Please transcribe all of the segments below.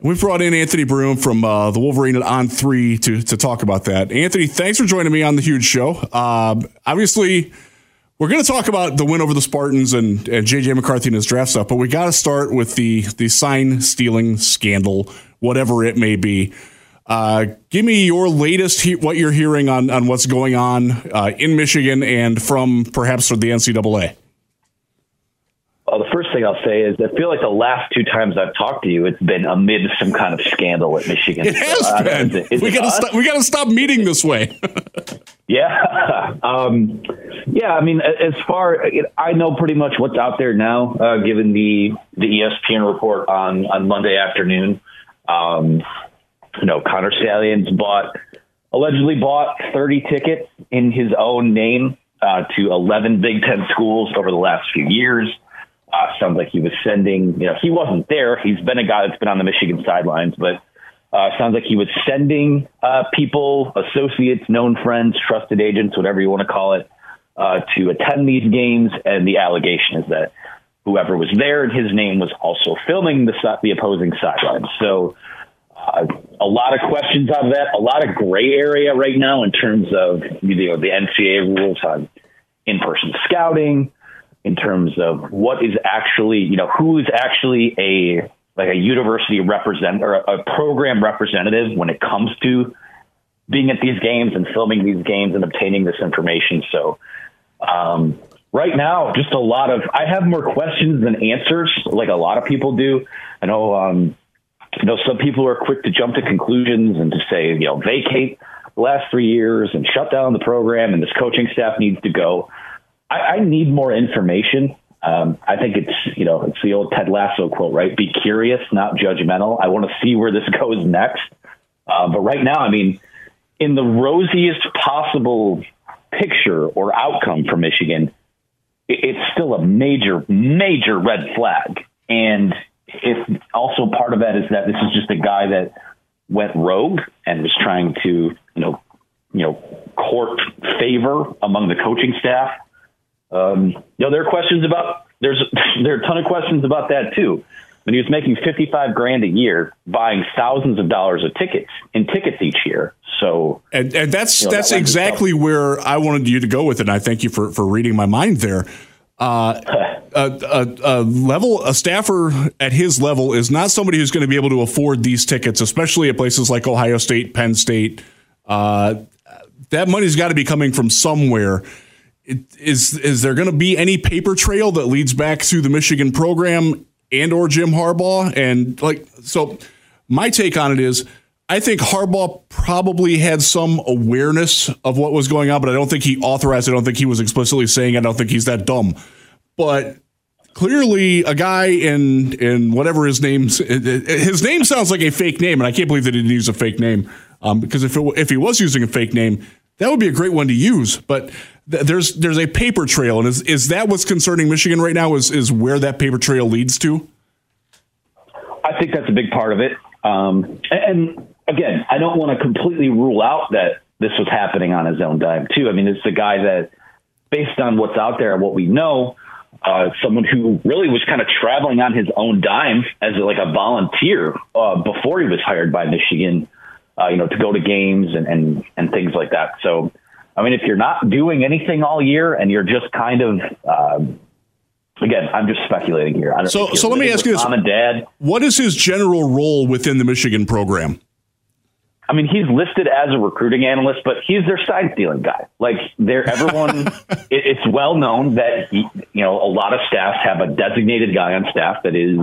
We've brought in Anthony Broome from uh, the Wolverine on three to to talk about that. Anthony, thanks for joining me on the huge show. Uh, obviously, we're going to talk about the win over the Spartans and, and JJ McCarthy and his draft stuff, but we got to start with the the sign stealing scandal, whatever it may be. Uh, give me your latest, he- what you're hearing on on what's going on uh, in Michigan and from perhaps the NCAA. Well, the first thing I'll say is I feel like the last two times I've talked to you, it's been amid some kind of scandal at Michigan. It has So, uh, been. is it- is we got to stop. We got to stop meeting this way. Yeah, um, yeah. I mean, as far I know, pretty much what's out there now, uh, given the the ESPN report on on Monday afternoon. Um, you know, Connor Stalions bought allegedly bought 30 tickets in his own name uh, to 11 Big Ten schools over the last few years. Uh, sounds like he was sending. You know, he wasn't there. He's been a guy that's been on the Michigan sidelines, but uh, sounds like he was sending uh, people, associates, known friends, trusted agents, whatever you want to call it, uh, to attend these games. And the allegation is that whoever was there in his name was also filming the the opposing sidelines. So uh, a lot of questions on that, a lot of gray area right now in terms of you know the NCAA rules on in-person scouting, in terms of what is actually you know who is actually a like a university represent or a, a program representative when it comes to being at these games and filming these games and obtaining this information. So um, right now, just a lot of I have more questions than answers, like a lot of people do. I know, um, you know, some people are quick to jump to conclusions and to say, you know, vacate the last three years and shut down the program, and this coaching staff needs to go. I, I need more information. Um, I think it's you know it's the old Ted Lasso quote, right? Be curious, not judgmental. I want to see where this goes next. Uh, but right now, I mean, in the rosiest possible picture or outcome for Michigan, it, it's still a major, major red flag. And if also part of that is that this is just a guy that went rogue and was trying to, you know, you know, court favor among the coaching staff. Um, you know, there are questions about there's there are a ton of questions about that too. When he was making fifty five grand a year, buying thousands of dollars of tickets in tickets each year. So And, and that's You know, that's that exactly where I wanted you to go with it. And I thank you for for reading my mind there. Uh, a, a, a level a staffer at his level is not somebody who's going to be able to afford these tickets, especially at places like Ohio State, Penn State. Uh, that money's got to be coming from somewhere. It, is is there going to be any paper trail that leads back to the Michigan program and or Jim Harbaugh? And like so, my take on it is. I think Harbaugh probably had some awareness of what was going on, but I don't think he authorized. I don't think he was explicitly saying. I don't think he's that dumb. But clearly, a guy in in whatever his name's his name sounds like a fake name, and I can't believe that he didn't use a fake name. Um, because if it, if he was using a fake name, that would be a great one to use. But there's there's a paper trail, and is is that what's concerning Michigan right now? Is is where that paper trail leads to? I think that's a big part of it. Um, and, and again, I don't want to completely rule out that this was happening on his own dime too. I mean, it's a guy that, based on what's out there and what we know, uh, someone who really was kind of traveling on his own dime as like a volunteer uh, before he was hired by Michigan, uh, you know, to go to games and, and and things like that. So, I mean, if you're not doing anything all year and you're just kind of um, again, I'm just speculating here. I don't So- so let me ask you this. Mom and dad. What is his general role within the Michigan program? I mean, he's listed as a recruiting analyst, but he's their sign stealing guy. Like, they're everyone. it, it's well known that he, you know a lot of staffs have a designated guy on staff that is,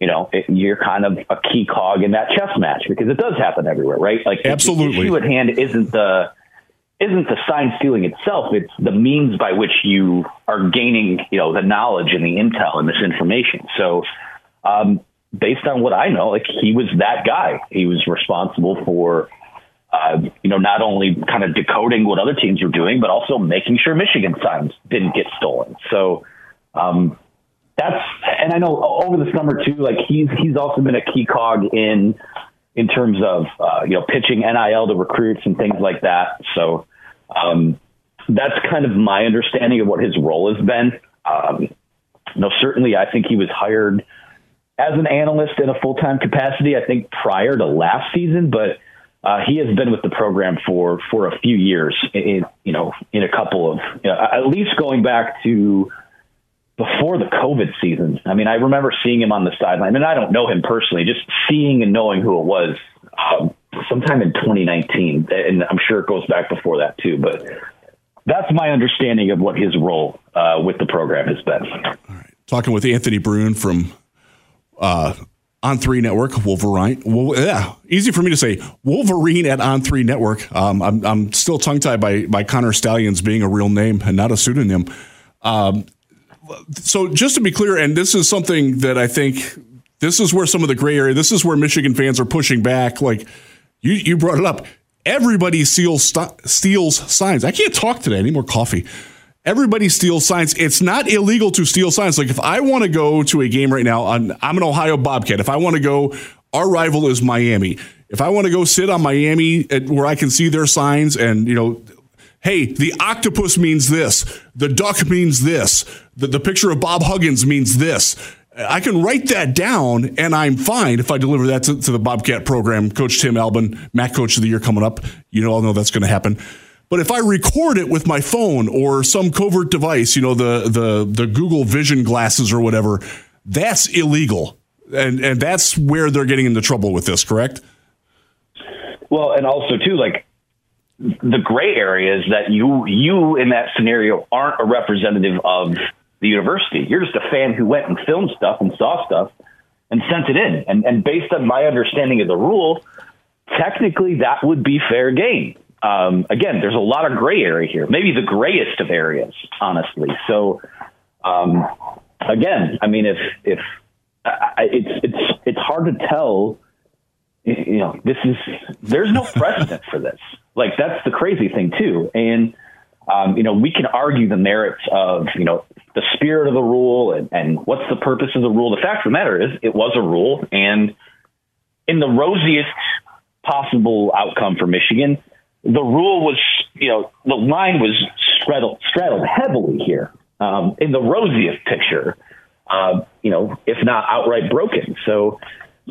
you know, it, you're kind of a key cog in that chess match because it does happen everywhere, right? Like, Absolutely. The issue at hand isn't the isn't the sign stealing itself; it's the means by which you are gaining, you know, the knowledge and the intel and this information. So. Um, based on what I know, like he was that guy. He was responsible for, uh, you know, not only kind of decoding what other teams were doing, but also making sure Michigan signs didn't get stolen. So um, that's, and I know over the summer too, like he's he's also been a key cog in in terms of uh, you know pitching NIL to recruits and things like that. So um, that's kind of my understanding of what his role has been. Um, no, certainly, I think he was hired as an analyst in a full time capacity, I think prior to last season, but uh, he has been with the program for for a few years. In you know, in a couple of you know, at least going back to before the COVID season. I mean, I remember seeing him on the sideline, and I don't know him personally, just seeing and knowing who it was um, sometime in 2019, and I'm sure it goes back before that too. But that's my understanding of what his role uh, with the program has been. All right, talking with Anthony Broome from uh, On Three Network, Wolverine. Well, yeah, easy for me to say Wolverine at On Three Network. Um, I'm, I'm still tongue tied by by Connor Stalions being a real name and not a pseudonym. Um, so just to be clear, and this is something that I think this is where some of the gray area. This is where Michigan fans are pushing back. Like you, you brought it up. Everybody steals steals signs. I can't talk today. I need more coffee. Everybody steals signs. It's not illegal to steal signs. Like if I want to go to a game right now, I'm an Ohio Bobcat. If I want to go, our rival is Miami. If I want to go sit on Miami at, where I can see their signs and you know hey, the octopus means this, the duck means this, the, the picture of Bob Huggins means this. I can write that down and I'm fine if I deliver that to, to, the Bobcat program. Coach Tim Albin, MAC Coach of the Year coming up. You know, all know that's going to happen. But if I record it with my phone or some covert device, you know, the, the, the Google Vision glasses or whatever, that's illegal. And, and that's where they're getting into trouble with this, correct? Well, and also, too, like, the gray area is that you you in that scenario aren't a representative of the university. You're just a fan who went and filmed stuff and saw stuff and sent it in. And and based on my understanding of the rule, technically that would be fair game. Um, again, there's a lot of gray area here, maybe the grayest of areas, honestly. So, um, again, I mean, if if it's it's it's hard to tell. You know, this is there's no precedent for this. Like that's the crazy thing too. And um, you know, we can argue the merits of you know the spirit of the rule and, and what's the purpose of the rule. The fact of the matter is, it was a rule, and in the rosiest possible outcome for Michigan, the rule was you know the line was straddled, straddled heavily here um, in the rosiest picture. Uh, you know, if not outright broken. So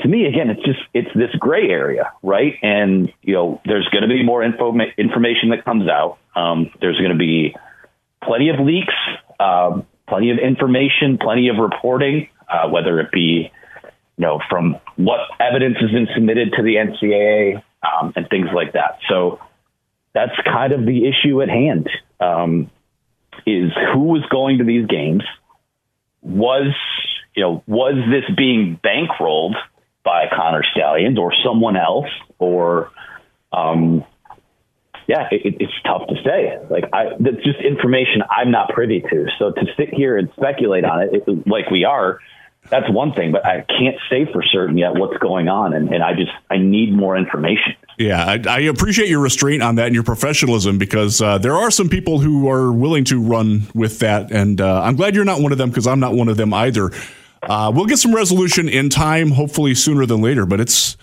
to me, again, it's just it's this gray area, right? And you know, there's going to be more info information that comes out. Um, there's going to be plenty of leaks, um, plenty of information, plenty of reporting, uh, whether it be you know from what evidence has been submitted to the NCAA um, and things like that. So that's kind of the issue at hand. Um, is who was going to these games? Was you know was this being bankrolled by Connor Stalions or someone else, or um, yeah, it, it's tough to say. Like I, that's just information I'm not privy to. So to sit here and speculate on it, it like we are, that's one thing. But I can't say for certain yet what's going on, and, and I just I need more information. Yeah, I, I, appreciate your restraint on that and your professionalism because uh, there are some people who are willing to run with that, and uh, I'm glad you're not one of them because I'm not one of them either. Uh, we'll get some resolution in time, hopefully sooner than later. But it's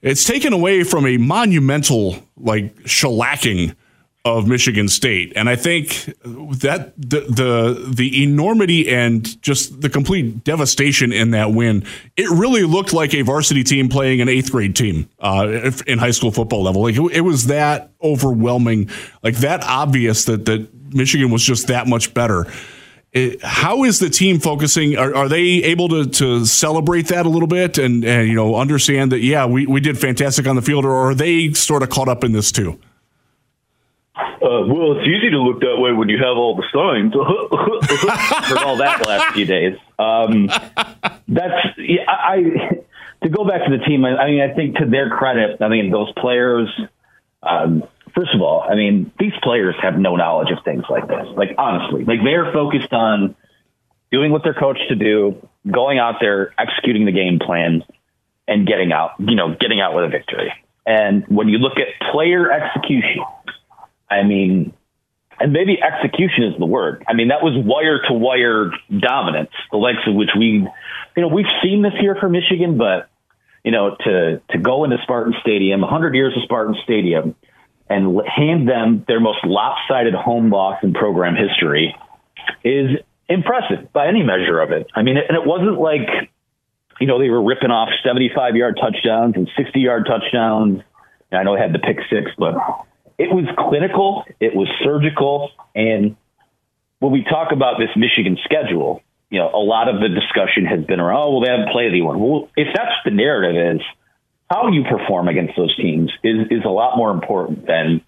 it's taken away from a monumental like shellacking of Michigan State, and I think that the the the enormity and just the complete devastation in that win, it really looked like a varsity team playing an eighth grade team uh, in high school football level. Like it, it was that overwhelming, like that obvious that that Michigan was just that much better how is the team focusing? Are, are, they able to, to celebrate that a little bit and, and you know understand that yeah we, we did fantastic on the field, or are they sort of caught up in this too? Uh, well, it's easy to look that way when you have all the signs. Heard all that last few days. Um, that's yeah, I. To go back to the team, I, I mean, I think to their credit, I mean those players. Um, first of all, I mean, these players have no knowledge of things like this. Like, honestly, like they're focused on doing what they're coached to do, going out there, executing the game plan, and getting out, you know, getting out with a victory. And when you look at player execution, I mean, and maybe execution is the word. I mean, that was wire to wire dominance, the likes of which we, you know, we've seen this here for Michigan, but you know, to to go into Spartan Stadium, 100 years of Spartan Stadium, and hand them their most lopsided home loss in program history is impressive by any measure of it. I mean, and it wasn't like, you know, they were ripping off 75 yard touchdowns and 60 yard touchdowns. And I know they had the pick six, but it was clinical, it was surgical. And when we talk about this Michigan schedule, you know, a lot of the discussion has been around, oh, well, they haven't played anyone. Well, if that's the narrative is, how you perform against those teams is, is a lot more important than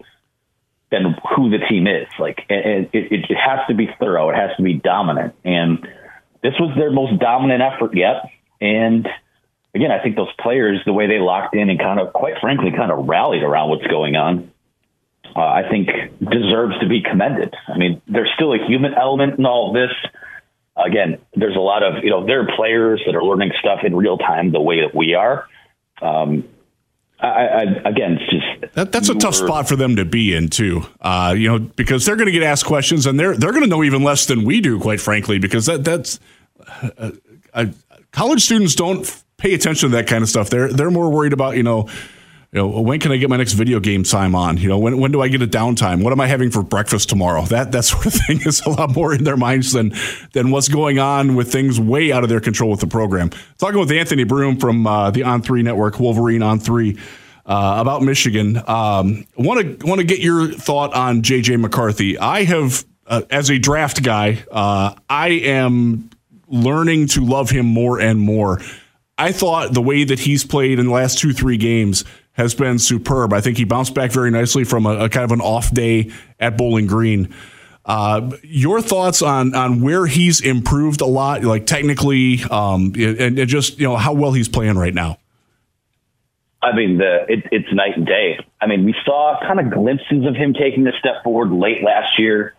than who the team is. Like, and it, it, it has to be thorough. It has to be dominant. And this was their most dominant effort yet. And again, I think those players, the way they locked in and kind of, quite frankly, kind of rallied around what's going on, uh, I think deserves to be commended. I mean, there's still a human element in all of this. Again, there's a lot of, you know, there are players that are learning stuff in real time the way that we are. Um, I, I, again, it's just that, that's a tough spot for them to be in too. Uh, you know, because they're going to get asked questions, and they're they're going to know even less than we do, quite frankly. Because that that's uh, uh, college students don't pay attention to that kind of stuff. They're they're more worried about you know. You know, when can I get my next video game time on? You know, when, when do I get a downtime? What am I having for breakfast tomorrow? That that sort of thing is a lot more in their minds than than what's going on with things way out of their control with the program. Talking with Anthony Broome from uh, the On Three Network, Wolverine On Three. Uh, about Michigan. Want to want to get your thought on JJ McCarthy. I have, uh, as a draft guy, uh, I am learning to love him more and more. I thought the way that he's played in the last two three games has been superb. I think he bounced back very nicely from a, a kind of an off day at Bowling Green. Uh, your thoughts on on where he's improved a lot, like technically, um, and, and, just you know how well he's playing right now. I mean, the it, it's night and day. I mean, we saw kind of glimpses of him taking a step forward late last year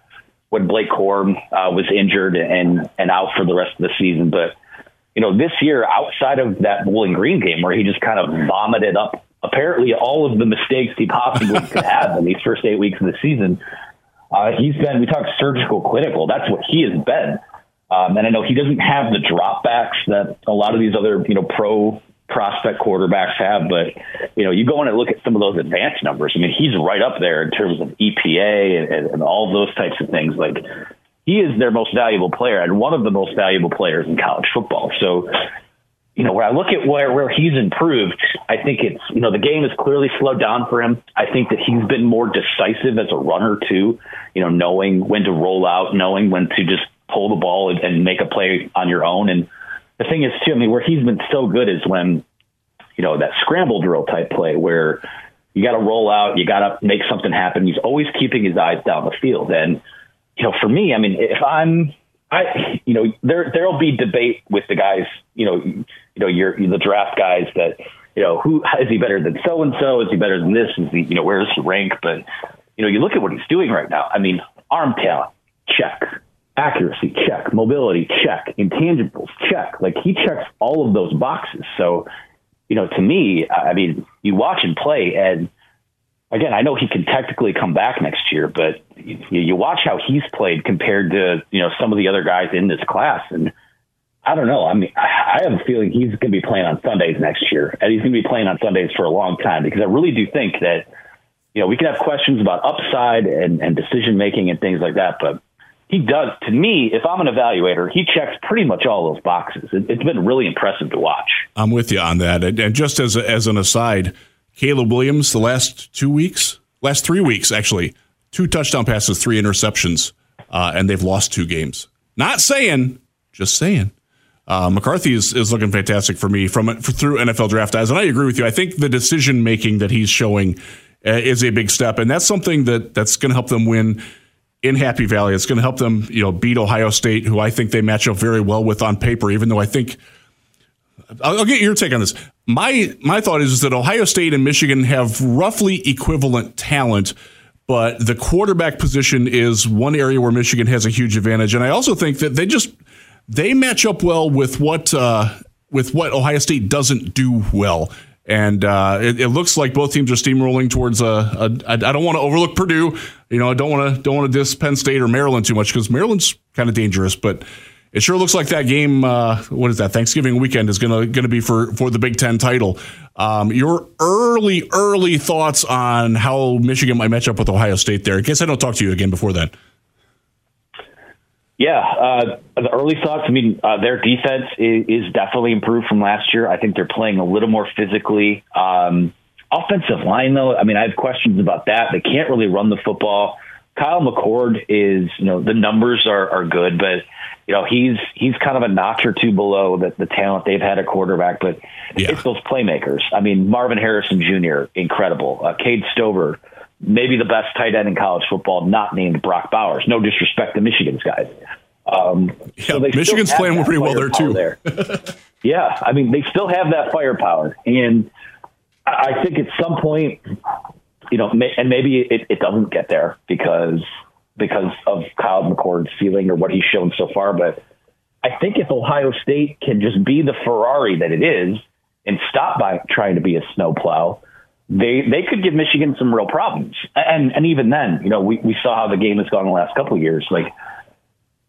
when Blake Corum uh, was injured and and out for the rest of the season. But you know, this year, outside of that Bowling Green game where he just kind of vomited up apparently all of the mistakes he possibly could have in these first eight weeks of the season, uh, he's been. We talk surgical clinical. That's what he has been. Um, and I know he doesn't have the dropbacks that a lot of these other you know pro prospect quarterbacks have, but you know, you go in and look at some of those advanced numbers. I mean, he's right up there in terms of EPA and, and, and all those types of things. Like he is their most valuable player and one of the most valuable players in college football. So, you know, when I look at where, where he's improved, I think it's, you know, the game has clearly slowed down for him. I think that he's been more decisive as a runner too, you know, knowing when to roll out, knowing when to just pull the ball and, and make a play on your own. And, the thing is too, I mean, where he's been so good is when, you know, that scramble drill type play where you got to roll out, you got to make something happen. He's always keeping his eyes down the field. And, you know, for me, I mean, if I'm, I, you know, there, there'll be debate with the guys, you know, you know, you're the draft guys that, you know, who is he better than so and so? Is he better than this? Is he, you know, where does he rank? But, you know, you look at what he's doing right now. I mean, arm talent, check accuracy check, mobility check, intangibles check. Like he checks all of those boxes. So, you know, to me, I mean, you watch him play, and again, I know he can technically come back next year, but you, you watch how he's played compared to you know some of the other guys in this class, and I don't know. I mean, I have a feeling he's going to be playing on Sundays next year, and he's going to be playing on Sundays for a long time because I really do think that you know we can have questions about upside and, and decision making and things like that, but he does to me if i'm an evaluator he checks pretty much all those boxes. It, has been really impressive to watch. I'm with you on that. And, and just as, a, as an aside caleb williams the last two weeks last three weeks actually two touchdown passes three interceptions uh, and they've lost two games not saying just saying uh, McCarthy is, is looking fantastic for me from for, through NFL draft eyes, and I agree with you. I think the decision making that he's showing uh, is a big step, and that's something that that's going to help them win in Happy Valley. It's going to help them, you know, beat Ohio State, who I think they match up very well with on paper. Even though I think I'll, I'll get your take on this. My my thought is, is that Ohio State and Michigan have roughly equivalent talent, but the quarterback position is one area where Michigan has a huge advantage. And I also think that they just they match up well with what uh, with what Ohio State doesn't do well. And uh, it, it, looks like both teams are steamrolling towards a. a I don't want to overlook Purdue. You know, I don't want to don't want to diss Penn State or Maryland too much because Maryland's kind of dangerous. But it sure looks like that game. Uh, what is that? Thanksgiving weekend is gonna gonna be for for the Big Ten title. Um, your early early thoughts on how Michigan might match up with Ohio State there. In case I don't talk to you again before that. Yeah, uh, the early thoughts. I mean, uh, their defense is, is, definitely improved from last year. I think they're playing a little more physically. Um, offensive line, though, I mean, I have questions about that. They can't really run the football. Kyle McCord is, you know, the numbers are, are good, but you know he's he's kind of a notch or two below the, the talent they've had at quarterback. But yeah. it's those playmakers. I mean, Marvin Harrison Jr. incredible. Uh, Cade Stover, maybe the best tight end in college football, not named Brock Bowers. No disrespect to Michigan's guys. Um, yeah, so Michigan's playing pretty well there too. There. yeah, I mean they still have that firepower, and I think at some point you know, and maybe it, it doesn't get there because because of Kyle McCord's ceiling or what he's shown so far. But I think if Ohio State can just be the Ferrari that it is and stop by trying to be a snowplow, they they could give Michigan some real problems. And and even then, you know, we, we saw how the game has gone the last couple of years. Like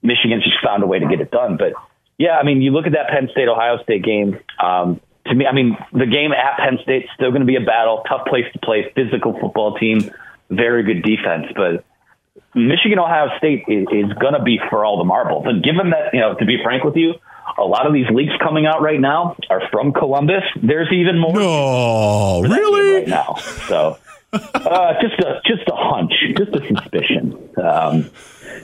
Michigan's just found a way to get it done. But yeah, I mean, you look at that Penn State Ohio State game. Um, to me, I mean, the game at Penn State is still going to be a battle, tough place to play, physical football team, very good defense, but Michigan Ohio State is, is going to be for all the marbles. And given that, you know, to be frank with you, a lot of these leaks coming out right now are from Columbus. There's even more. No, really? Right now, so uh, just a just a hunch, just a suspicion. Um,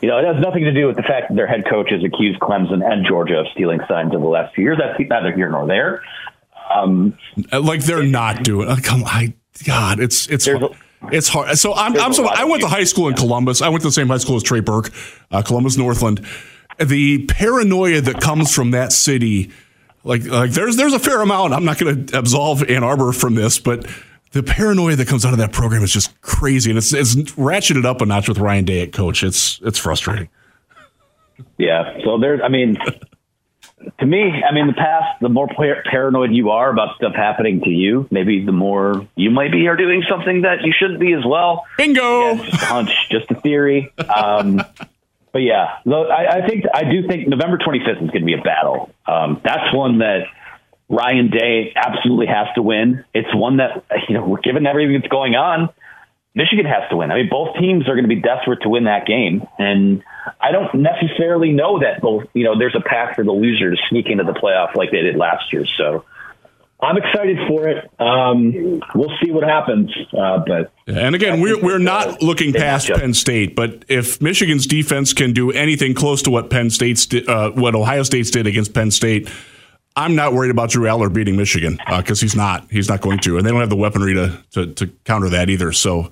you know, it has nothing to do with the fact that their head coach has accused Clemson and Georgia of stealing signs over the last few years. That's neither here nor there. Um, like they're not doing. Uh, come, I God, it's it's. It's hard. So I'm, I'm so I went to high school in Columbus. I went to the same high school as Trey Burke, uh, Columbus Northland. The paranoia that comes from that city, like like there's there's a fair amount. I'm not going to absolve Ann Arbor from this, but the paranoia that comes out of that program is just crazy, and it's it's ratcheted up a notch with Ryan Day at coach. It's it's frustrating. Yeah. So there's, I mean, to me, I mean, the past, the more par- paranoid you are about stuff happening to you, maybe the more you might be are doing something that you shouldn't be as well. Bingo! Yeah, just a hunch, just a theory. Um, but yeah, I, I, think I do think November 25th is going to be a battle. Um, that's one that Ryan Day absolutely has to win. It's one that you know, given everything that's going on, Michigan has to win. I mean, both teams are going to be desperate to win that game, and I don't necessarily know that both. You know, there's a path for the loser to sneak into the playoff like they did last year. So I'm excited for it. Um, we'll see what happens. Uh, but and again, we're we're not looking past Penn State, but if Michigan's defense can do anything close to what Penn State's uh, what Ohio State's did against Penn State. I'm not worried about Drew Allar beating Michigan because uh, he's not. He's not going to, and they don't have the weaponry to to, to counter that either. So,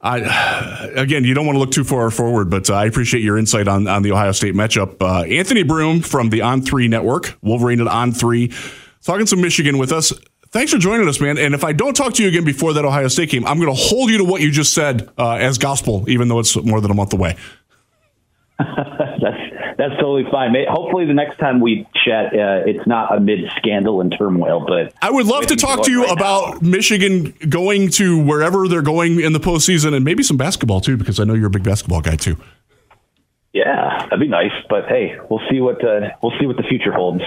I again, you don't want to look too far forward, but uh, I appreciate your insight on on the Ohio State matchup. Uh, Anthony Broome from the On Three Network, Wolverine at On Three, talking some Michigan with us. Thanks for joining us, man. And if I don't talk to you again before that Ohio State game, I'm going to hold you to what you just said uh, as gospel, even though it's more than a month away. That's that's totally fine. Hopefully, the next time we chat, uh, it's not amid scandal and turmoil. But I would love to talk to you right about now. Michigan going to wherever they're going in the postseason, and maybe some basketball too, because I know you're a big basketball guy too. Yeah, that'd be nice. But hey, we'll see what uh, we'll see what the future holds.